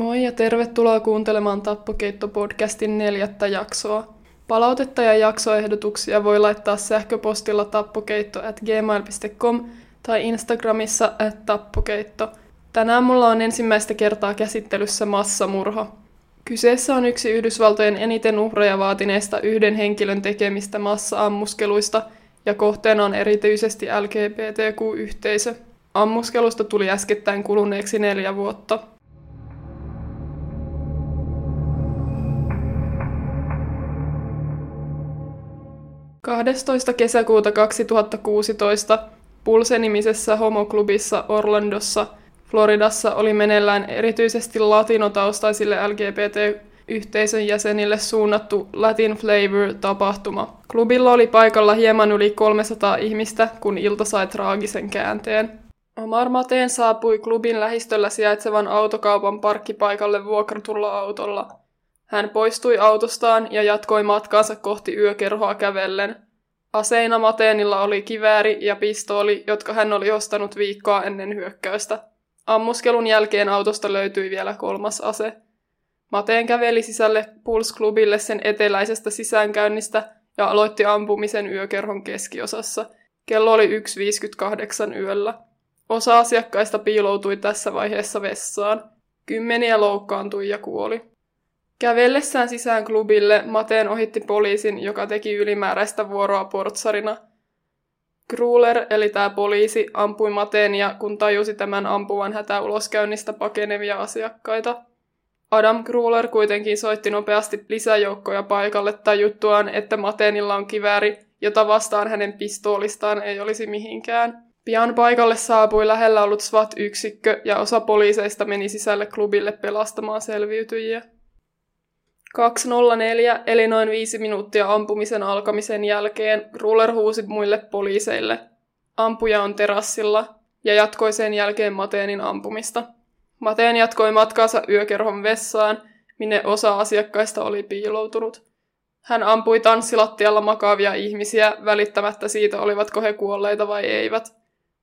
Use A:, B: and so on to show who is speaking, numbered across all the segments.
A: Moi ja tervetuloa kuuntelemaan Tappokeitto-podcastin neljättä jaksoa. Palautetta ja jaksoehdotuksia voi laittaa sähköpostilla tappokeitto tai Instagramissa at tappokeitto. Tänään mulla on ensimmäistä kertaa käsittelyssä massamurha. Kyseessä on yksi Yhdysvaltojen eniten uhreja vaatineista yhden henkilön tekemistä massa-ammuskeluista, ja kohteena on erityisesti LGBTQ-yhteisö. Ammuskelusta tuli äskettäin kuluneeksi neljä vuotta. 12. kesäkuuta 2016 Pulse-nimisessä homoklubissa Orlandossa, Floridassa oli meneillään erityisesti latinotaustaisille LGBT-yhteisön jäsenille suunnattu Latin Flavor-tapahtuma. Klubilla oli paikalla hieman yli 300 ihmistä, kun ilta sai traagisen käänteen. Omar Mateen saapui klubin lähistöllä sijaitsevan autokaupan parkkipaikalle vuokratulla autolla – hän poistui autostaan ja jatkoi matkaansa kohti yökerhoa kävellen. Aseina Mateenilla oli kivääri ja pistooli, jotka hän oli ostanut viikkoa ennen hyökkäystä. Ammuskelun jälkeen autosta löytyi vielä kolmas ase. Mateen käveli sisälle Pulse-klubille sen eteläisestä sisäänkäynnistä ja aloitti ampumisen yökerhon keskiosassa. Kello oli 1.58 yöllä. Osa asiakkaista piiloutui tässä vaiheessa vessaan. Kymmeniä loukkaantui ja kuoli. Kävellessään sisään klubille Mateen ohitti poliisin, joka teki ylimääräistä vuoroa portsarina. Kruler, eli tämä poliisi, ampui Mateenia, kun tajusi tämän ampuvan hätäuloskäynnistä pakenevia asiakkaita. Adam Kruler kuitenkin soitti nopeasti lisäjoukkoja paikalle tajuttuaan, että Mateenilla on kivääri, jota vastaan hänen pistoolistaan ei olisi mihinkään. Pian paikalle saapui lähellä ollut SWAT-yksikkö ja osa poliiseista meni sisälle klubille pelastamaan selviytyjiä. 2.04, eli noin viisi minuuttia ampumisen alkamisen jälkeen, Ruler huusi muille poliiseille. Ampuja on terassilla, ja jatkoi sen jälkeen Mateenin ampumista. Mateen jatkoi matkaansa yökerhon vessaan, minne osa asiakkaista oli piiloutunut. Hän ampui tanssilattialla makaavia ihmisiä, välittämättä siitä olivatko he kuolleita vai eivät –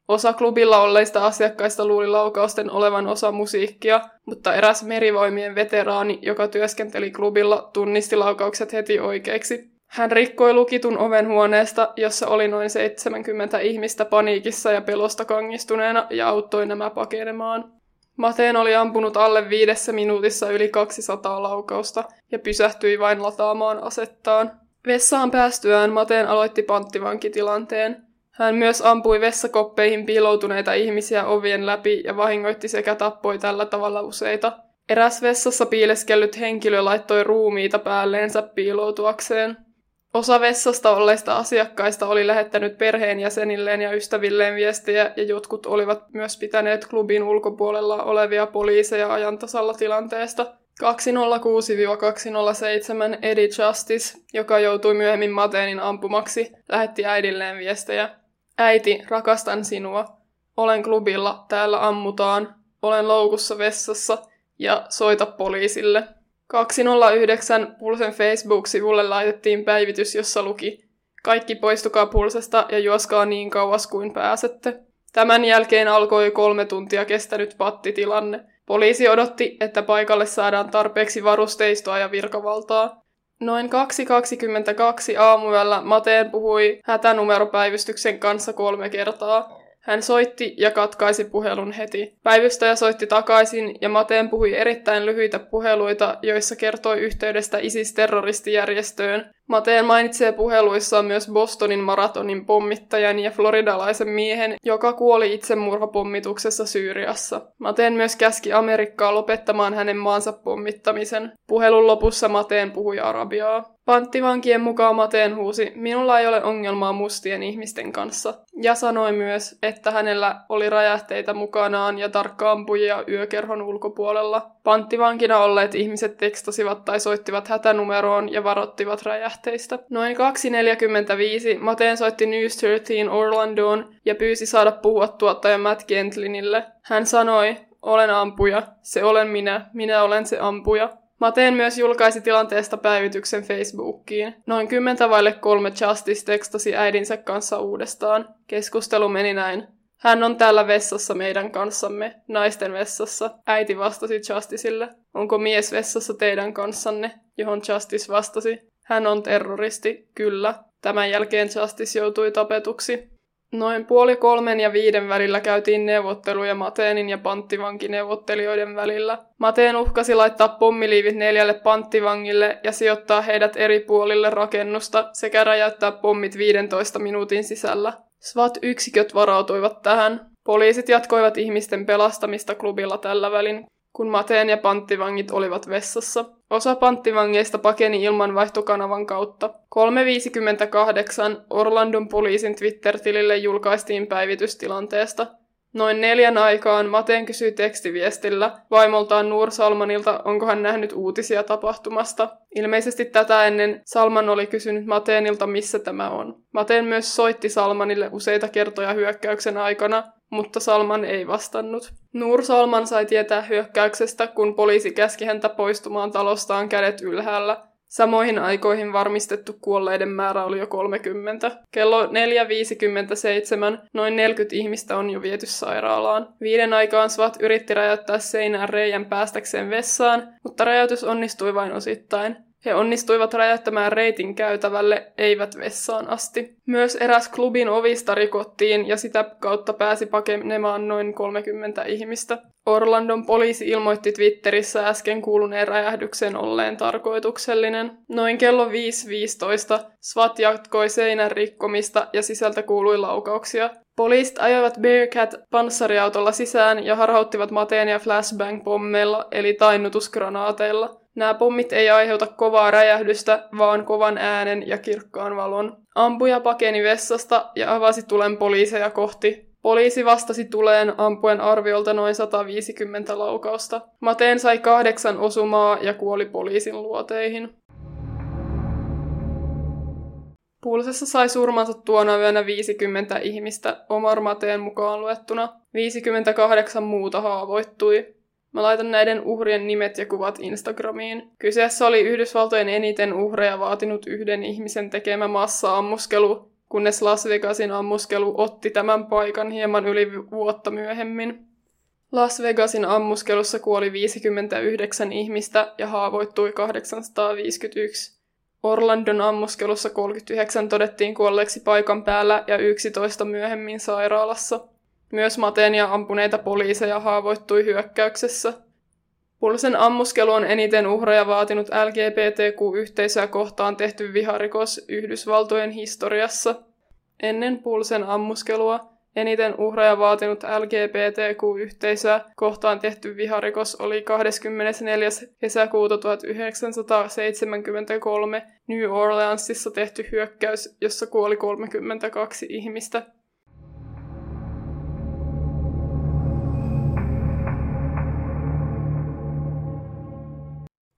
A: Osa klubilla olleista asiakkaista luuli laukausten olevan osa musiikkia, mutta eräs merivoimien veteraani, joka työskenteli klubilla, tunnisti laukaukset heti oikeiksi. Hän rikkoi lukitun oven huoneesta, jossa oli noin 70 ihmistä paniikissa ja pelosta kangistuneena ja auttoi nämä pakenemaan. Mateen oli ampunut alle viidessä minuutissa yli 200 laukausta ja pysähtyi vain lataamaan asettaan. Vessaan päästyään Mateen aloitti panttivankitilanteen. Hän myös ampui vessakoppeihin piiloutuneita ihmisiä ovien läpi ja vahingoitti sekä tappoi tällä tavalla useita. Eräs vessassa piileskellyt henkilö laittoi ruumiita päälleensä piiloutuakseen. Osa vessasta olleista asiakkaista oli lähettänyt perheenjäsenilleen ja ystävilleen viestejä ja jotkut olivat myös pitäneet klubin ulkopuolella olevia poliiseja ajan tasalla tilanteesta. 206-207 Eddie Justice, joka joutui myöhemmin Mateenin ampumaksi, lähetti äidilleen viestejä. Äiti, rakastan sinua. Olen klubilla, täällä ammutaan. Olen loukussa vessassa ja soita poliisille. 209 Pulsen Facebook-sivulle laitettiin päivitys, jossa luki Kaikki poistukaa Pulsesta ja juoskaa niin kauas kuin pääsette. Tämän jälkeen alkoi kolme tuntia kestänyt pattitilanne. Poliisi odotti, että paikalle saadaan tarpeeksi varusteistoa ja virkavaltaa. Noin 2.22 aamuyöllä Mateen puhui hätänumeropäivystyksen kanssa kolme kertaa. Hän soitti ja katkaisi puhelun heti. Päivystäjä soitti takaisin ja Mateen puhui erittäin lyhyitä puheluita, joissa kertoi yhteydestä ISIS-terroristijärjestöön, Mateen mainitsee puheluissaan myös Bostonin maratonin pommittajan ja floridalaisen miehen, joka kuoli itsemurhapommituksessa Syyriassa. Mateen myös käski Amerikkaa lopettamaan hänen maansa pommittamisen. Puhelun lopussa Mateen puhui arabiaa. Panttivankien mukaan Mateen huusi, minulla ei ole ongelmaa mustien ihmisten kanssa. Ja sanoi myös, että hänellä oli räjähteitä mukanaan ja tarkkaampuja yökerhon ulkopuolella. Panttivankina olleet ihmiset tekstasivat tai soittivat hätänumeroon ja varottivat räjähteistä. Noin 2.45 Mateen soitti News 13 Orlandoon ja pyysi saada puhua tuottaja Matt Gentlinille. Hän sanoi, olen ampuja, se olen minä, minä olen se ampuja. Mateen myös julkaisi tilanteesta päivityksen Facebookiin. Noin kymmentä vaille kolme Justice tekstasi äidinsä kanssa uudestaan. Keskustelu meni näin. Hän on täällä vessassa meidän kanssamme, naisten vessassa. Äiti vastasi Justicelle. Onko mies vessassa teidän kanssanne? Johon Justice vastasi. Hän on terroristi, kyllä. Tämän jälkeen Justice joutui tapetuksi. Noin puoli kolmen ja viiden välillä käytiin neuvotteluja Mateenin ja panttivankineuvottelijoiden välillä. Mateen uhkasi laittaa pommiliivit neljälle panttivangille ja sijoittaa heidät eri puolille rakennusta sekä räjäyttää pommit 15 minuutin sisällä. SWAT-yksiköt varautuivat tähän. Poliisit jatkoivat ihmisten pelastamista klubilla tällä välin, kun Mateen ja panttivangit olivat vessassa. Osa panttivangeista pakeni ilmanvaihtokanavan kautta. 3.58 Orlandon poliisin Twitter-tilille julkaistiin päivitystilanteesta. Noin neljän aikaan Mateen kysyi tekstiviestillä vaimoltaan Nur Salmanilta, onko hän nähnyt uutisia tapahtumasta. Ilmeisesti tätä ennen Salman oli kysynyt Mateenilta, missä tämä on. Mateen myös soitti Salmanille useita kertoja hyökkäyksen aikana, mutta Salman ei vastannut. Nur Salman sai tietää hyökkäyksestä, kun poliisi käski häntä poistumaan talostaan kädet ylhäällä. Samoihin aikoihin varmistettu kuolleiden määrä oli jo 30. Kello 4.57 noin 40 ihmistä on jo viety sairaalaan. Viiden aikaan SWAT yritti räjäyttää seinään reijän päästäkseen vessaan, mutta räjäytys onnistui vain osittain. He onnistuivat räjäyttämään reitin käytävälle, eivät vessaan asti. Myös eräs klubin ovista rikottiin ja sitä kautta pääsi pakenemaan noin 30 ihmistä. Orlandon poliisi ilmoitti Twitterissä äsken kuuluneen räjähdyksen olleen tarkoituksellinen. Noin kello 5.15 SWAT jatkoi seinän rikkomista ja sisältä kuului laukauksia. Poliisit ajoivat Bearcat panssariautolla sisään ja harhauttivat Mateenia flashbang-pommeilla eli tainnutusgranaateilla. Nämä pommit ei aiheuta kovaa räjähdystä, vaan kovan äänen ja kirkkaan valon. Ampuja pakeni vessasta ja avasi tulen poliiseja kohti. Poliisi vastasi tuleen ampuen arviolta noin 150 laukausta. Mateen sai kahdeksan osumaa ja kuoli poliisin luoteihin. Pulsessa sai surmansa tuona yönä 50 ihmistä, Omar Mateen mukaan luettuna. 58 muuta haavoittui. Mä laitan näiden uhrien nimet ja kuvat Instagramiin. Kyseessä oli Yhdysvaltojen eniten uhreja vaatinut yhden ihmisen tekemä massa-ammuskelu, kunnes Las Vegasin ammuskelu otti tämän paikan hieman yli vuotta myöhemmin. Las Vegasin ammuskelussa kuoli 59 ihmistä ja haavoittui 851. Orlandon ammuskelussa 39 todettiin kuolleeksi paikan päällä ja 11 myöhemmin sairaalassa. Myös Matenia ampuneita poliiseja haavoittui hyökkäyksessä. Pulsen ammuskelu on eniten uhreja vaatinut LGBTQ-yhteisöä kohtaan tehty viharikos Yhdysvaltojen historiassa. Ennen Pulsen ammuskelua eniten uhreja vaatinut LGBTQ-yhteisöä kohtaan tehty viharikos oli 24. kesäkuuta 1973 New Orleansissa tehty hyökkäys, jossa kuoli 32 ihmistä.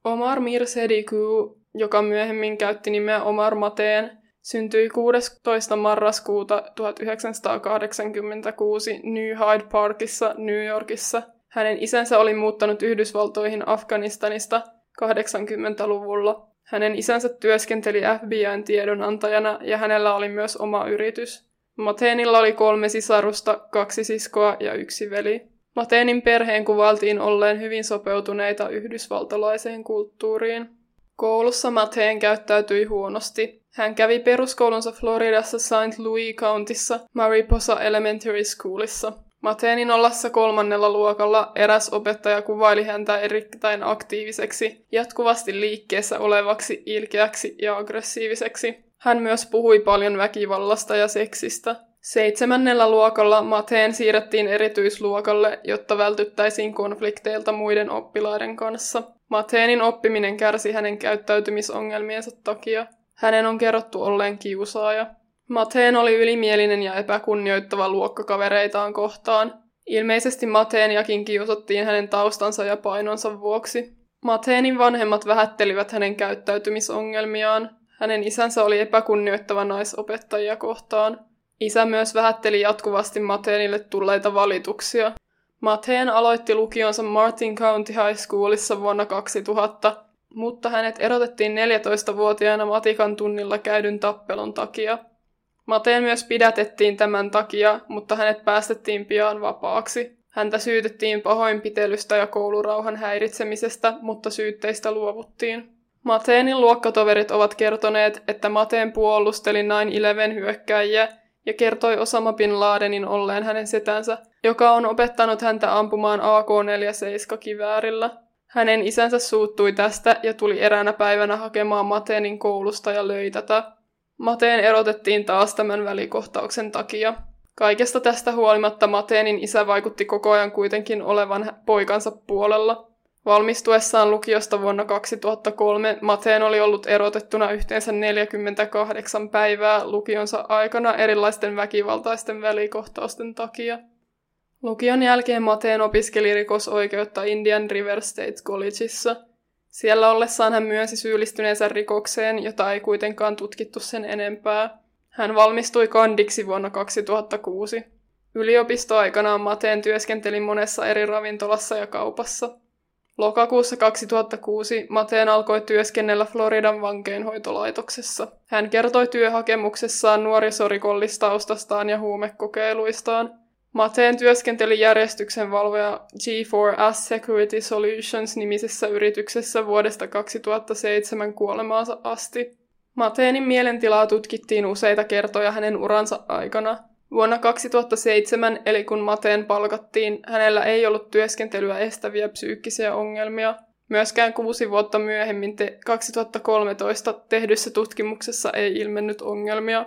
A: Omar Mirsediku, joka myöhemmin käytti nimeä Omar Mateen, syntyi 16. marraskuuta 1986 New Hyde Parkissa, New Yorkissa. Hänen isänsä oli muuttanut Yhdysvaltoihin Afganistanista 80-luvulla. Hänen isänsä työskenteli FBIn tiedonantajana ja hänellä oli myös oma yritys. Mateenilla oli kolme sisarusta, kaksi siskoa ja yksi veli. Mateenin perheen kuvaltiin olleen hyvin sopeutuneita yhdysvaltalaiseen kulttuuriin. Koulussa Mateen käyttäytyi huonosti. Hän kävi peruskoulunsa Floridassa St. Louis Countissa Mariposa Elementary Schoolissa. Mateenin ollessa kolmannella luokalla eräs opettaja kuvaili häntä erittäin aktiiviseksi, jatkuvasti liikkeessä olevaksi, ilkeäksi ja aggressiiviseksi. Hän myös puhui paljon väkivallasta ja seksistä. Seitsemännellä luokalla Mateen siirrettiin erityisluokalle, jotta vältyttäisiin konflikteilta muiden oppilaiden kanssa. Mateenin oppiminen kärsi hänen käyttäytymisongelmiensa takia. Hänen on kerrottu olleen kiusaaja. Mateen oli ylimielinen ja epäkunnioittava luokkakavereitaan kohtaan. Ilmeisesti Mateeniakin kiusattiin hänen taustansa ja painonsa vuoksi. Mateenin vanhemmat vähättelivät hänen käyttäytymisongelmiaan. Hänen isänsä oli epäkunnioittava naisopettajia kohtaan. Isä myös vähätteli jatkuvasti Mateenille tulleita valituksia. Mateen aloitti lukionsa Martin County High Schoolissa vuonna 2000, mutta hänet erotettiin 14-vuotiaana matikan tunnilla käydyn tappelun takia. Mateen myös pidätettiin tämän takia, mutta hänet päästettiin pian vapaaksi. Häntä syytettiin pahoinpitelystä ja koulurauhan häiritsemisestä, mutta syytteistä luovuttiin. Mateenin luokkatoverit ovat kertoneet, että Mateen puolusteli 9-11 hyökkäjiä ja kertoi Osama Bin Ladenin olleen hänen setänsä, joka on opettanut häntä ampumaan AK-47-kiväärillä. Hänen isänsä suuttui tästä ja tuli eräänä päivänä hakemaan Mateenin koulusta ja löi tätä. Mateen erotettiin taas tämän välikohtauksen takia. Kaikesta tästä huolimatta Mateenin isä vaikutti koko ajan kuitenkin olevan poikansa puolella. Valmistuessaan lukiosta vuonna 2003 Mateen oli ollut erotettuna yhteensä 48 päivää lukionsa aikana erilaisten väkivaltaisten välikohtausten takia. Lukion jälkeen Mateen opiskeli rikosoikeutta Indian River State Collegeissa. Siellä ollessaan hän myönsi syyllistyneensä rikokseen, jota ei kuitenkaan tutkittu sen enempää. Hän valmistui kandiksi vuonna 2006. Yliopistoaikanaan Mateen työskenteli monessa eri ravintolassa ja kaupassa. Lokakuussa 2006 Mateen alkoi työskennellä Floridan vankeinhoitolaitoksessa. Hän kertoi työhakemuksessaan nuorisorikollistaustastaan ja huumekokeiluistaan. Mateen työskenteli järjestyksen valvoja G4S Security Solutions nimisessä yrityksessä vuodesta 2007 kuolemaansa asti. Mateenin mielentilaa tutkittiin useita kertoja hänen uransa aikana. Vuonna 2007, eli kun Mateen palkattiin, hänellä ei ollut työskentelyä estäviä psyykkisiä ongelmia. Myöskään kuusi vuotta myöhemmin te 2013 tehdyssä tutkimuksessa ei ilmennyt ongelmia.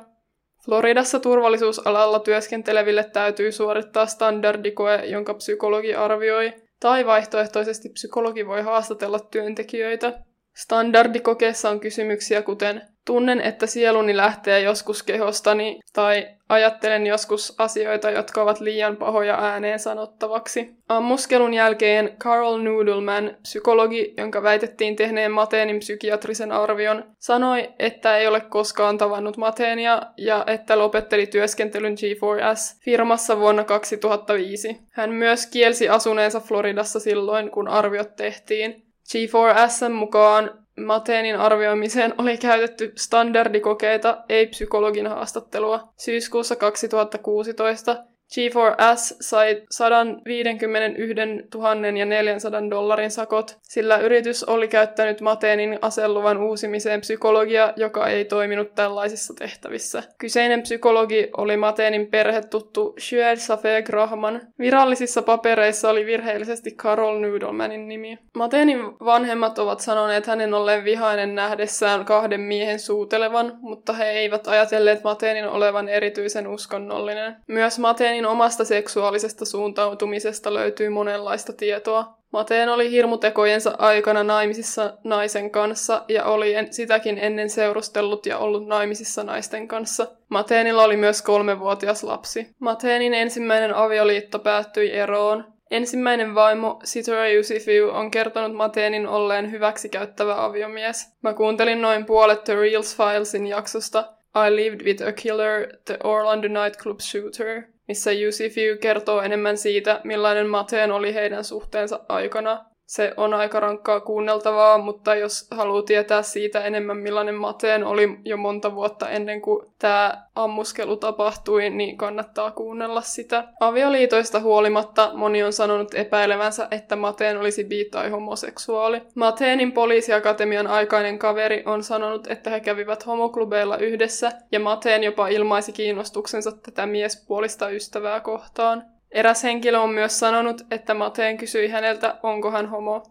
A: Floridassa turvallisuusalalla työskenteleville täytyy suorittaa standardikoe, jonka psykologi arvioi, tai vaihtoehtoisesti psykologi voi haastatella työntekijöitä. Standardikokeessa on kysymyksiä kuten Tunnen, että sieluni lähtee joskus kehostani, tai ajattelen joskus asioita, jotka ovat liian pahoja ääneen sanottavaksi. Ammuskelun jälkeen Carl Noodleman, psykologi, jonka väitettiin tehneen Mateenin psykiatrisen arvion, sanoi, että ei ole koskaan tavannut Mateenia ja että lopetteli työskentelyn G4S-firmassa vuonna 2005. Hän myös kielsi asuneensa Floridassa silloin, kun arviot tehtiin. G4S mukaan Mateenin arvioimiseen oli käytetty standardikokeita, ei psykologin haastattelua. Syyskuussa 2016 G4S sai 151 400 dollarin sakot, sillä yritys oli käyttänyt Mateenin aseluvan uusimiseen psykologia, joka ei toiminut tällaisissa tehtävissä. Kyseinen psykologi oli Mateenin perhetuttu Shued Safe Grahman. Virallisissa papereissa oli virheellisesti Carol Noodlemanin nimi. Mateenin vanhemmat ovat sanoneet hänen olleen vihainen nähdessään kahden miehen suutelevan, mutta he eivät ajatelleet Mateenin olevan erityisen uskonnollinen. Myös Mateenin Mateen omasta seksuaalisesta suuntautumisesta löytyy monenlaista tietoa. Mateen oli hirmutekojensa aikana naimisissa naisen kanssa ja oli en, sitäkin ennen seurustellut ja ollut naimisissa naisten kanssa. Mateenilla oli myös kolmevuotias lapsi. Mateenin ensimmäinen avioliitto päättyi eroon. Ensimmäinen vaimo, Sitra Yusifiu, on kertonut Mateenin olleen hyväksikäyttävä aviomies. Mä kuuntelin noin puolet The Reels Filesin jaksosta I Lived with a Killer, The Orlando Nightclub Shooter missä Yusifiu kertoo enemmän siitä, millainen Mateen oli heidän suhteensa aikana. Se on aika rankkaa kuunneltavaa, mutta jos haluaa tietää siitä enemmän, millainen Mateen oli jo monta vuotta ennen kuin tämä ammuskelu tapahtui, niin kannattaa kuunnella sitä. Avioliitoista huolimatta moni on sanonut epäilevänsä, että Mateen olisi bi- tai homoseksuaali. Mateenin poliisiakatemian aikainen kaveri on sanonut, että he kävivät homoklubeilla yhdessä, ja Mateen jopa ilmaisi kiinnostuksensa tätä miespuolista ystävää kohtaan. Eräs henkilö on myös sanonut, että Mateen kysyi häneltä, onko hän homo.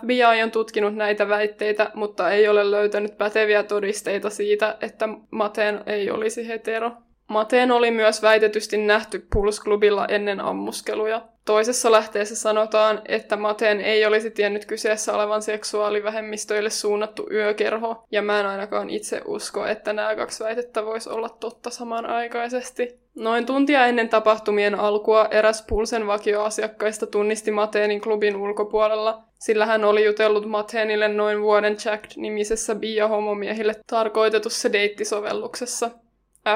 A: FBI on tutkinut näitä väitteitä, mutta ei ole löytänyt päteviä todisteita siitä, että Mateen ei olisi hetero. Mateen oli myös väitetysti nähty Pulse-klubilla ennen ammuskeluja. Toisessa lähteessä sanotaan, että Mateen ei olisi tiennyt kyseessä olevan seksuaalivähemmistöille suunnattu yökerho, ja mä en ainakaan itse usko, että nämä kaksi väitettä voisi olla totta samanaikaisesti. Noin tuntia ennen tapahtumien alkua eräs Pulsen vakioasiakkaista tunnisti Mateenin klubin ulkopuolella, sillä hän oli jutellut Mateenille noin vuoden Jacked-nimisessä bi- ja homomiehille tarkoitetussa deittisovelluksessa.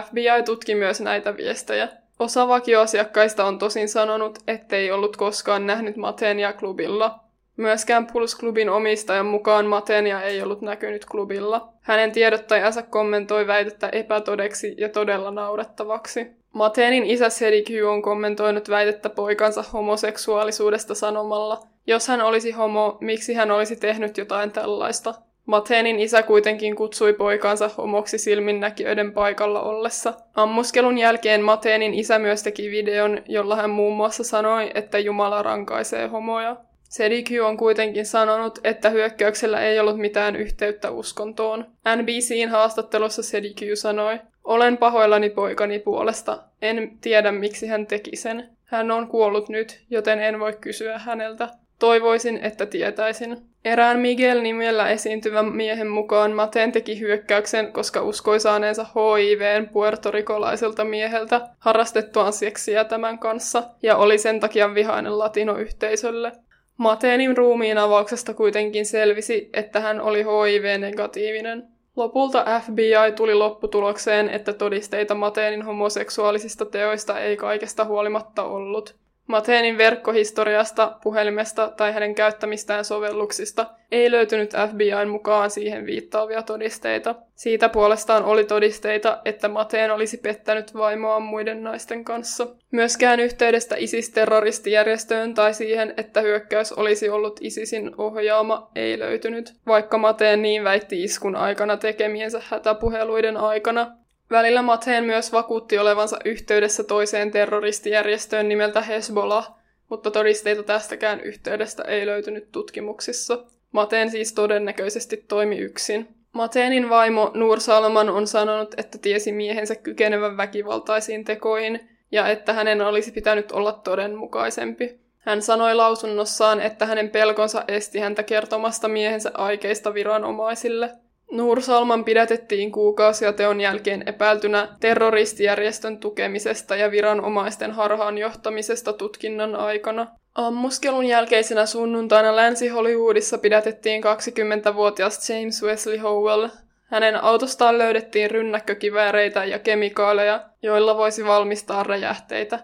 A: FBI tutki myös näitä viestejä. Osa vakioasiakkaista on tosin sanonut, ettei ollut koskaan nähnyt Mateenia klubilla. Myöskään Pulse-klubin omistajan mukaan Matenia ei ollut näkynyt klubilla. Hänen tiedottajansa kommentoi väitettä epätodeksi ja todella naurettavaksi. Matenin isä Sediky on kommentoinut väitettä poikansa homoseksuaalisuudesta sanomalla, jos hän olisi homo, miksi hän olisi tehnyt jotain tällaista. Matenin isä kuitenkin kutsui poikansa homoksi silminnäkijöiden paikalla ollessa. Ammuskelun jälkeen Matenin isä myös teki videon, jolla hän muun muassa sanoi, että Jumala rankaisee homoja. Sediky on kuitenkin sanonut, että hyökkäyksellä ei ollut mitään yhteyttä uskontoon. NBCin haastattelussa Sediky sanoi, olen pahoillani poikani puolesta. En tiedä, miksi hän teki sen. Hän on kuollut nyt, joten en voi kysyä häneltä. Toivoisin, että tietäisin. Erään Miguel nimellä esiintyvän miehen mukaan Maten teki hyökkäyksen, koska uskoi saaneensa HIVn puertorikolaiselta mieheltä harrastettuaan seksiä tämän kanssa ja oli sen takia vihainen latinoyhteisölle. Matenin ruumiin avauksesta kuitenkin selvisi, että hän oli HIV-negatiivinen. Lopulta FBI tuli lopputulokseen, että todisteita Matenin homoseksuaalisista teoista ei kaikesta huolimatta ollut. Mateenin verkkohistoriasta, puhelimesta tai hänen käyttämistään sovelluksista ei löytynyt FBIn mukaan siihen viittaavia todisteita. Siitä puolestaan oli todisteita, että Mateen olisi pettänyt vaimoaan muiden naisten kanssa. Myöskään yhteydestä ISIS-terroristijärjestöön tai siihen, että hyökkäys olisi ollut ISISin ohjaama, ei löytynyt, vaikka Mateen niin väitti iskun aikana tekemiensä hätäpuheluiden aikana. Välillä Mateen myös vakuutti olevansa yhteydessä toiseen terroristijärjestöön nimeltä Hezbollah, mutta todisteita tästäkään yhteydestä ei löytynyt tutkimuksissa. Mateen siis todennäköisesti toimi yksin. Mateenin vaimo Nur Salman on sanonut, että tiesi miehensä kykenevän väkivaltaisiin tekoihin ja että hänen olisi pitänyt olla todenmukaisempi. Hän sanoi lausunnossaan, että hänen pelkonsa esti häntä kertomasta miehensä aikeista viranomaisille – Nur Salman pidätettiin kuukausia teon jälkeen epäiltynä terroristijärjestön tukemisesta ja viranomaisten harhaan johtamisesta tutkinnan aikana. Ammuskelun jälkeisenä sunnuntaina Länsi-Hollywoodissa pidätettiin 20-vuotias James Wesley Howell. Hänen autostaan löydettiin rynnäkkökivääreitä ja kemikaaleja, joilla voisi valmistaa räjähteitä.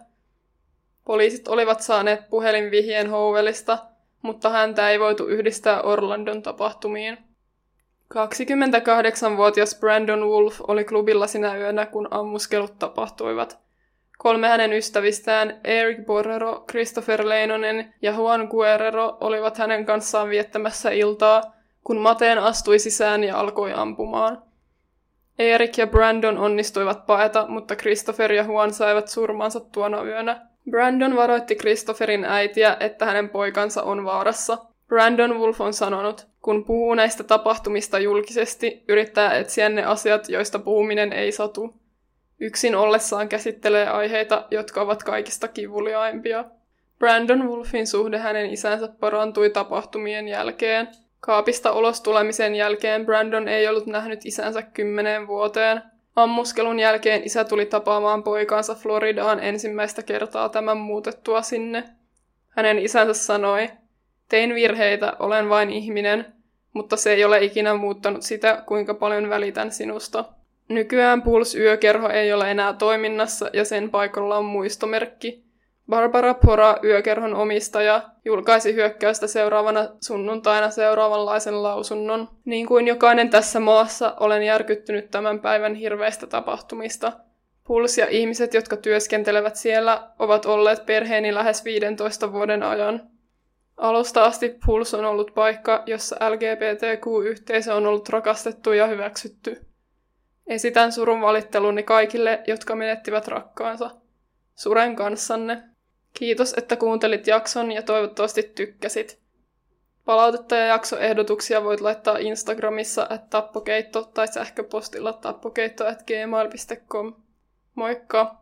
A: Poliisit olivat saaneet puhelinvihjeen Howellista, mutta häntä ei voitu yhdistää Orlandon tapahtumiin. 28-vuotias Brandon Wolf oli klubilla sinä yönä, kun ammuskelut tapahtuivat. Kolme hänen ystävistään, Eric Borrero, Christopher Leinonen ja Juan Guerrero, olivat hänen kanssaan viettämässä iltaa, kun Mateen astui sisään ja alkoi ampumaan. Erik ja Brandon onnistuivat paeta, mutta Christopher ja Juan saivat surmansa tuona yönä. Brandon varoitti Christopherin äitiä, että hänen poikansa on vaarassa. Brandon Wolf on sanonut, kun puhuu näistä tapahtumista julkisesti, yrittää etsiä ne asiat, joista puhuminen ei satu. Yksin ollessaan käsittelee aiheita, jotka ovat kaikista kivuliaimpia. Brandon Wolfin suhde hänen isänsä parantui tapahtumien jälkeen. Kaapista ulos tulemisen jälkeen Brandon ei ollut nähnyt isänsä kymmeneen vuoteen. Ammuskelun jälkeen isä tuli tapaamaan poikaansa Floridaan ensimmäistä kertaa tämän muutettua sinne. Hänen isänsä sanoi, Tein virheitä, olen vain ihminen, mutta se ei ole ikinä muuttanut sitä, kuinka paljon välitän sinusta. Nykyään Puls-yökerho ei ole enää toiminnassa ja sen paikalla on muistomerkki. Barbara Pora, yökerhon omistaja, julkaisi hyökkäystä seuraavana sunnuntaina seuraavanlaisen lausunnon. Niin kuin jokainen tässä maassa, olen järkyttynyt tämän päivän hirveistä tapahtumista. Puls ja ihmiset, jotka työskentelevät siellä, ovat olleet perheeni lähes 15 vuoden ajan. Alusta asti Puls on ollut paikka, jossa LGBTQ-yhteisö on ollut rakastettu ja hyväksytty. Esitän surun valitteluni kaikille, jotka menettivät rakkaansa. Suren kanssanne. Kiitos, että kuuntelit jakson ja toivottavasti tykkäsit. Palautetta ja jaksoehdotuksia voit laittaa Instagramissa at tappokeitto tai sähköpostilla tappokeitto at gmail.com. Moikka!